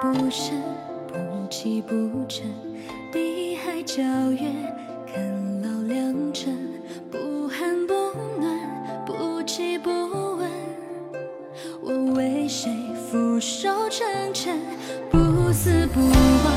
不深，不弃不争，碧海皎月，看老良辰，不寒不暖，不弃不问。我为谁俯首称臣？不死不亡，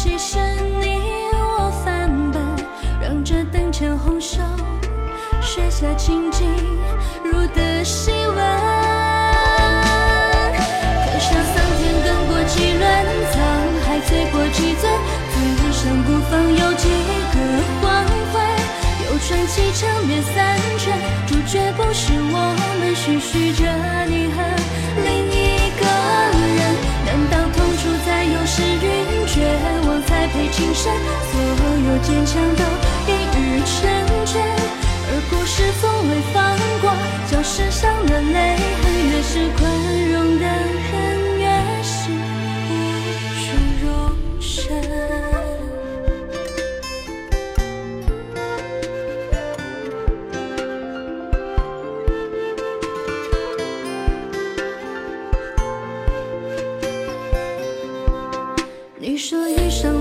转其身你我翻本，让这灯前红袖，雪下情景如得细闻。可笑桑田耕过几轮，沧海醉过几尊，此生孤芳有几个黄昏？又传奇长灭三春，主角不是我们，徐徐着你情深？所有坚强都一语成全，而故事从未放过，叫世上的泪痕越是宽容的人，越是无处容身。你说一生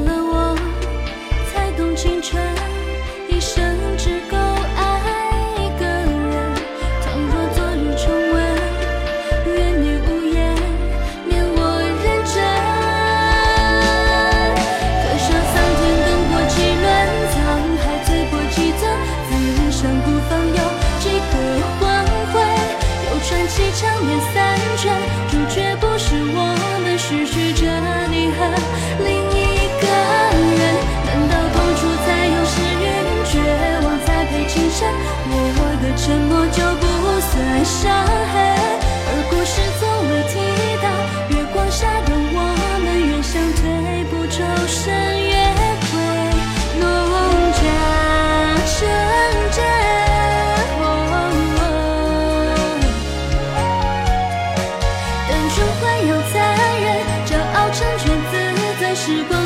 场面三圈，主角不是我们，是曲着你和另一个人。难道痛楚才有诗韵？绝望才配情深。我的承诺就不算伤害，而故事从未提到月光下的我们，远相对不周身。时光